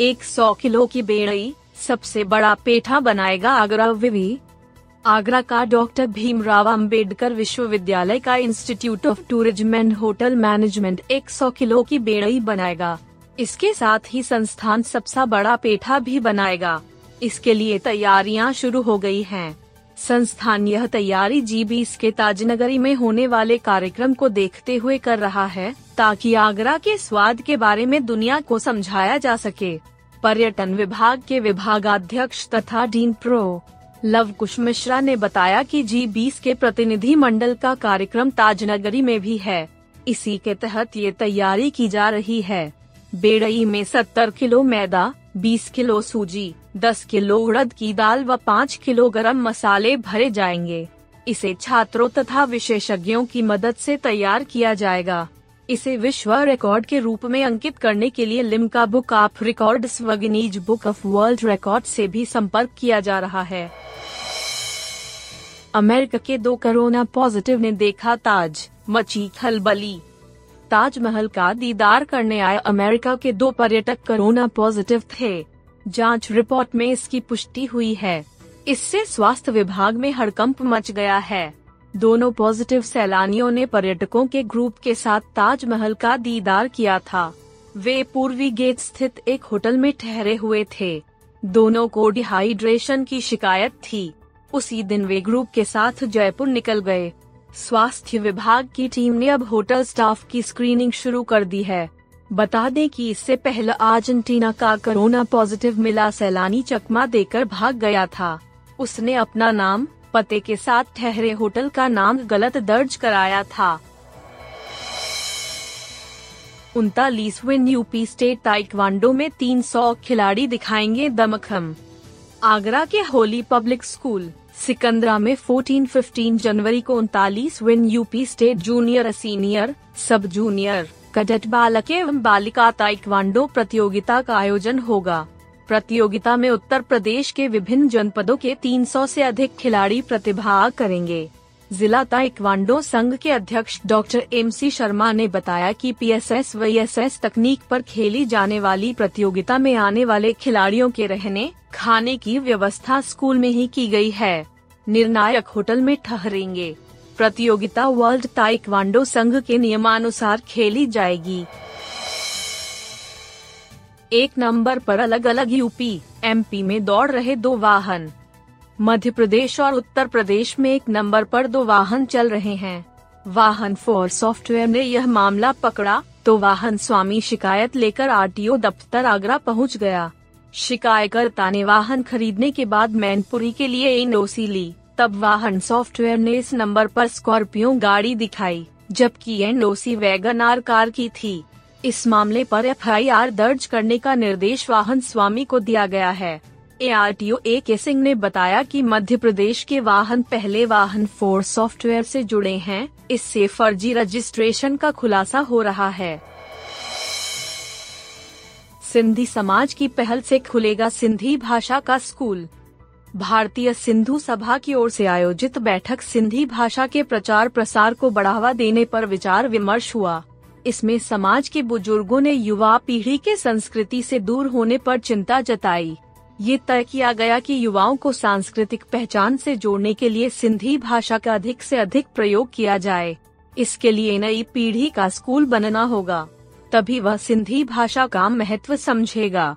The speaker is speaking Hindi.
एक सौ किलो की बेड़ई सबसे बड़ा पेठा बनाएगा आगरा विवि। आगरा का डॉक्टर भीमराव अंबेडकर विश्वविद्यालय का institute of tourism and hotel management 100 kilo की बेड़ई बनाएगा। इसके साथ ही संस्थान सबसे बड़ा पेठा भी बनाएगा। इसके लिए तैयारियाँ शुरू हो गई हैं। संस्थान यह तैयारी जी बीस के ताजनगरी में होने वाले कार्यक्रम को देखते हुए कर रहा है, ताकि आगरा के स्वाद के बारे में दुनिया को समझाया जा सके। पर्यटन विभाग के विभागाध्यक्ष तथा डीन प्रो लव कुश मिश्रा ने बताया कि जी बीस के प्रतिनिधि मंडल का कार्यक्रम ताजनगरी में भी है। इसी के तहत ये तैयारी की जा रही है। बेड़ई में 70 किलो मैदा 20 किलो सूजी 10 किलो उड़द की दाल व 5 किलो गरम मसाले भरे जाएँगे। इसे छात्रों तथा विशेषज्ञों की मदद से तैयार किया जाएगा। इसे विश्व रिकॉर्ड के रूप में अंकित करने के लिए लिम्का बुक ऑफ़ रिकॉर्ड व Guinness book of world record से भी संपर्क किया जा रहा है। अमेरिका के दो कोरोना पॉजिटिव ने देखा ताज, मची खलबली। ताजमहल का दीदार करने आए अमेरिका के दो पर्यटक कोरोना पॉजिटिव थे। जाँच रिपोर्ट में इसकी पुष्टि हुई है। इससे स्वास्थ्य विभाग में हड़कंप मच गया है। दोनों पॉजिटिव सैलानियों ने पर्यटकों के ग्रुप के साथ ताजमहल का दीदार किया था। वे पूर्वी गेट स्थित एक होटल में ठहरे हुए थे। दोनों को डिहाइड्रेशन की शिकायत थी। उसी दिन वे ग्रुप के साथ जयपुर निकल गए। स्वास्थ्य विभाग की टीम ने अब होटल स्टाफ की स्क्रीनिंग शुरू कर दी है। बता दें कि इससे पहले अर्जेंटीना का कोरोना पॉजिटिव मिला, सैलानी चकमा देकर भाग गया था। उसने अपना नाम, पते के साथ ठहरे होटल का नाम गलत दर्ज कराया था। उनतालीसवें यूपी स्टेट ताइक्वांडो में 300 खिलाड़ी दिखाएँगे दमखम। आगरा के होली पब्लिक स्कूल सिकंदरा में 14-15 जनवरी को उनतालीस win UP state junior senior sub junior cadet बालक एवं बालिका ताइक्वांडो प्रतियोगिता का आयोजन होगा। प्रतियोगिता में उत्तर प्रदेश के विभिन्न जनपदों के 300 से अधिक खिलाड़ी प्रतिभाग करेंगे। जिला ताइक्वांडो संघ के अध्यक्ष डॉक्टर एम सी शर्मा ने बताया कि पीएसएस व एस तकनीक पर खेली जाने वाली प्रतियोगिता में आने वाले खिलाड़ियों के रहने, खाने की व्यवस्था स्कूल में ही की गई है। निर्णायक होटल में ठहरेंगे। प्रतियोगिता वर्ल्ड ताइक्वांडो संघ के नियमानुसार खेली जाएगी। एक नंबर पर अलग अलग यूपी, एमपी में दौड़ रहे दो वाहन। मध्य प्रदेश और उत्तर प्रदेश में एक नंबर पर दो वाहन चल रहे हैं। वाहन फोर सॉफ्टवेयर ने यह मामला पकड़ा तो वाहन स्वामी शिकायत लेकर आरटीओ दफ्तर आगरा पहुँच गया। शिकायतकर्ता ने वाहन खरीदने के बाद मैनपुरी के लिए एनओसी ली। तब वाहन सॉफ्टवेयर ने इस नंबर पर स्कॉर्पियो गाड़ी दिखाई, जबकि एनओसी वैगन आर कार की थी। इस मामले पर एफआईआर दर्ज करने का निर्देश वाहन स्वामी को दिया गया है। ए आर टी ओ ए के सिंह ने बताया कि मध्य प्रदेश के वाहन पहले वाहन फोर सॉफ्टवेयर से जुड़े हैं। इससे फर्जी रजिस्ट्रेशन का खुलासा हो रहा है। सिंधी समाज की पहल से खुलेगा सिंधी भाषा का स्कूल। भारतीय सिंधु सभा की ओर से आयोजित बैठक सिंधी भाषा के प्रचार प्रसार को बढ़ावा देने पर विचार विमर्श हुआ। इसमें समाज के बुज़ुर्गों ने युवा पीढ़ी के संस्कृति से दूर होने पर चिंता जताई। ये तय किया गया कि युवाओं को सांस्कृतिक पहचान से जोड़ने के लिए सिंधी भाषा का अधिक से अधिक प्रयोग किया जाए। इसके लिए नई पीढ़ी का स्कूल बनना होगा। तभी वह सिंधी भाषा का महत्व समझेगा।